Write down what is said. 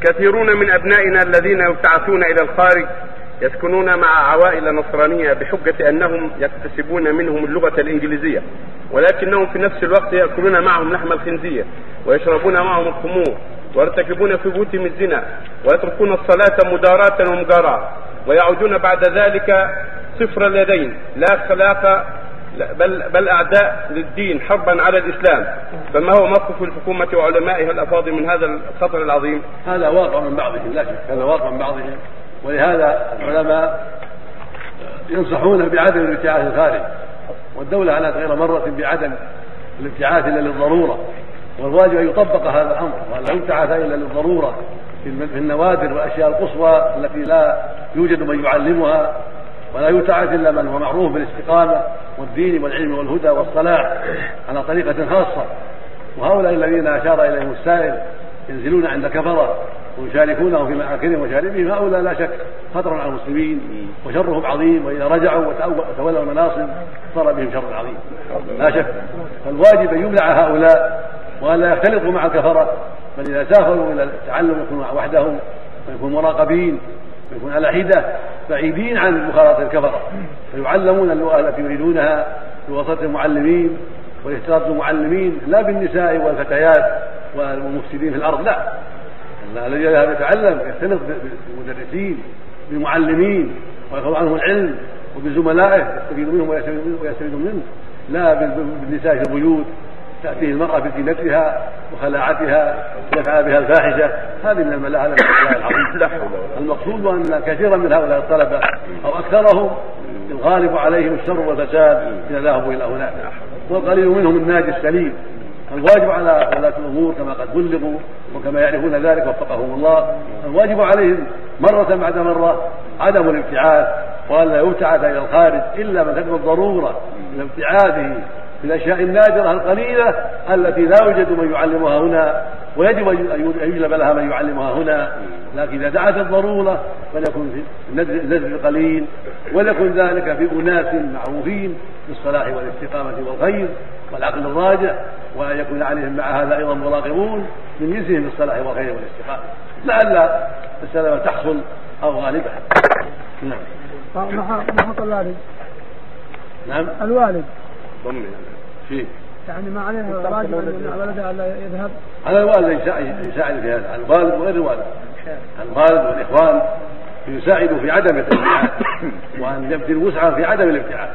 كثيرون من أبنائنا الذين يبتعثون إلى الخارج يسكنون مع عوائل نصرانية بحجة أنهم يكتسبون منهم اللغة الإنجليزية ولكنهم في نفس الوقت يأكلون معهم لحم الخنزير ويشربون معهم الخمور ويرتكبون في بيوتهم الزنا ويتركون الصلاة مداراة ومجاراة ويعودون بعد ذلك صفر اليدين لا خلاق بل بل أعداء للدين حربا على الإسلام. فما هو موقف الحكومة وعلمائها الأفاضل من هذا الخطر العظيم؟ هذا واقع من بعضهم لا شك هذا واقع من بعضهم. ولهذا العلماء ينصحون بعدم الابتعاث الخارج. والدولة على غير مرة بعدم الابتعاث إلا للضرورة. والواجب أن يطبق هذا الأمر وأن لا يبتعث إلا للضرورة في النوادر والأشياء القصوى التي لا يوجد من يعلمها. ولا يبتعث إلا من هو معروف بالاستقامة والدين والعلم والهدى والصلاح على طريقة خاصة. وهؤلاء الذين أشار إليهم السائل ينزلون عند كفرة ويشاركونهم في مآكلهم وشاربهم هؤلاء لا شك خطر على المسلمين وشرهم عظيم وإذا رجعوا وتولوا المناصب صار بهم شر عظيم. لا شك. فالواجب أن يمنع هؤلاء وأن لا يختلطوا مع الكفرة. بل إذا سافروا إلى التعلم يكونوا وحدهم ويكونوا مراقبين ويكون على حدة بعيدين عن مخالطة الكفرة. فيعلمون اللغة التي يريدونها بواسطة المعلمين ويختلط المعلمين لا بالنساء والفتيات والمفسدين في الأرض لا. الذي يذهب يتعلم يختلط بالمدرسين بالمعلمين ويأخذ عنهم العلم وبزملائه يستفيد منهم ويستفيد منه لا بالنساء في البيوت تأتيه المرأة بزينتها وخلاعتها يفعل بها الفاحشة. هذه من الملاءة العظيم المقصود أن كثيرا من هؤلاء الطلبة أو أكثرهم الغالب عليهم الشر والفساد إذا ذهبوا إلى هناك. والقليل منهم الناجي السليم. الواجب على ولاة الأمور كما قد بلغوا وكما يعرفون ذلك وفقهم الله الواجب عليهم مرة بعد مرة عدم الابتعاث وألا يبتعث إلى الخارج إلا من تكون الضرورة من ابتعاثه في الأشياء النادرة القليلة التي لا يوجد من يعلمها هنا ويجب أن يجلب لها من يعلمها هنا. لكن إذا دعت الضرورة فليكن في النزل القليل وليكن ذلك في أناس معروفين بالصلاح والاستقامة والخير والعقل الراجح وأن يكون عليهم مع هذا أيضا مراقبون من جنسهم بالصلاح والخير والاستقامة. لعل السلامة تحصل أو غالبها. نعم. ما حق الوالد نعم. الوالد. ضمن فيه. يعني ما عليه واجب أن ولده الا يذهب. على الوالد يساعد في هذا. على الوالد وغير الوالد الوالد والإخوان يساعدوا في عدم الابتعاد وأن يبذل وسعا في عدم الابتعاد